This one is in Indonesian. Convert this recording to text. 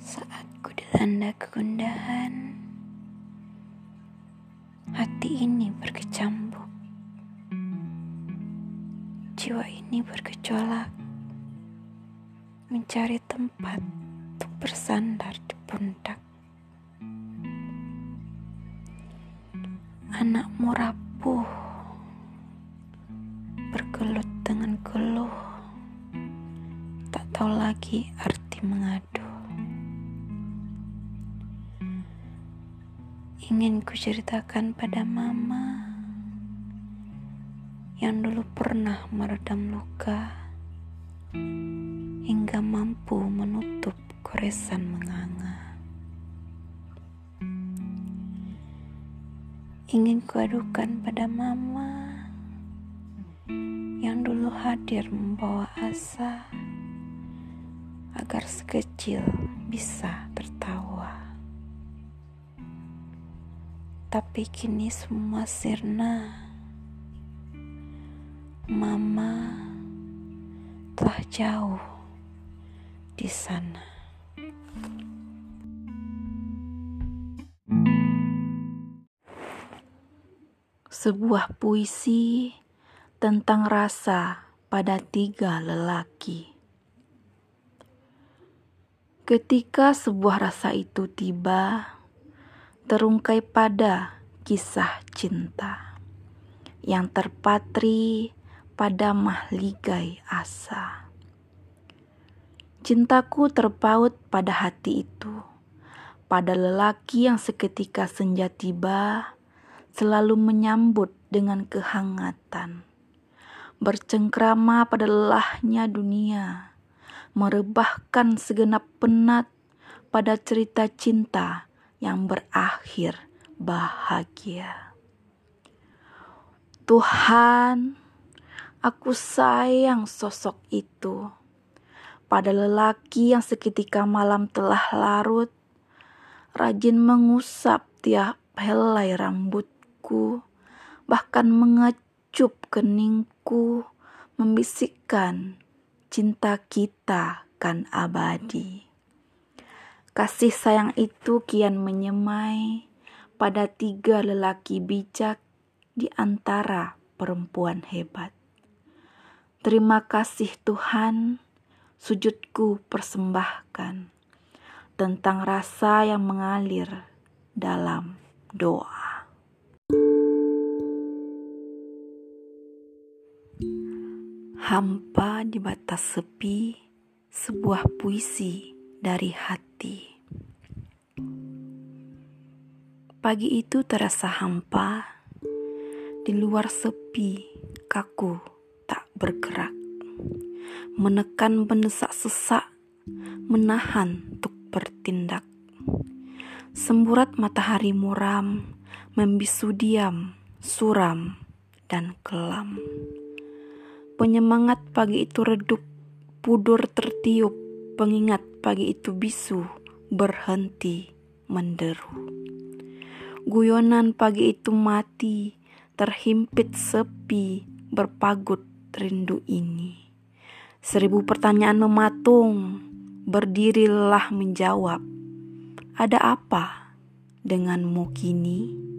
Tanda kegundahan. Hati ini berkecambuk. Jiwa ini bergejolak. Mencari tempat untuk bersandar di pundak. Anakmu rapuh. Bergelut dengan geluh Tak tahu lagi arti mengadu ingin kuceritakan pada mama yang dulu pernah meredam luka hingga mampu menutup goresan menganga. Ingin kuadukan pada mama yang dulu hadir membawa asa agar sekecil bisa tertawa. Tapi kini semua sirna. Mama telah jauh di sana. Sebuah puisi tentang rasa pada tiga lelaki. Ketika sebuah rasa itu tiba, terungkai pada kisah cinta yang terpatri pada mahligai asa. Cintaku terpaut pada hati itu, pada lelaki yang seketika senja tiba, selalu menyambut dengan kehangatan. Bercengkrama pada lelahnya dunia, merebahkan segenap penat pada cerita cinta yang berakhir bahagia. Tuhan, aku sayang sosok itu pada lelaki yang seketika malam telah larut, rajin mengusap tiap helai rambutku, bahkan mengecup keningku, membisikkan cinta kita kan abadi. Kasih sayang itu kian menyemai pada tiga lelaki bijak di antara perempuan hebat. Terima kasih Tuhan, sujudku persembahkan tentang rasa yang mengalir dalam doa. Hampa di batas sepi, sebuah puisi dari hati. Pagi itu terasa hampa, di luar sepi, kaku, tak bergerak. Menekan mendesak sesak, menahan untuk bertindak. Semburat matahari muram, membisu diam, suram, dan kelam. Penyemangat pagi itu redup, pudur tertiup, pengingat pagi itu bisu berhenti menderu. Guyonan pagi itu mati, terhimpit sepi, berpagut rindu ini. Seribu pertanyaan mematung, berdirilah menjawab. Ada apa denganmu kini?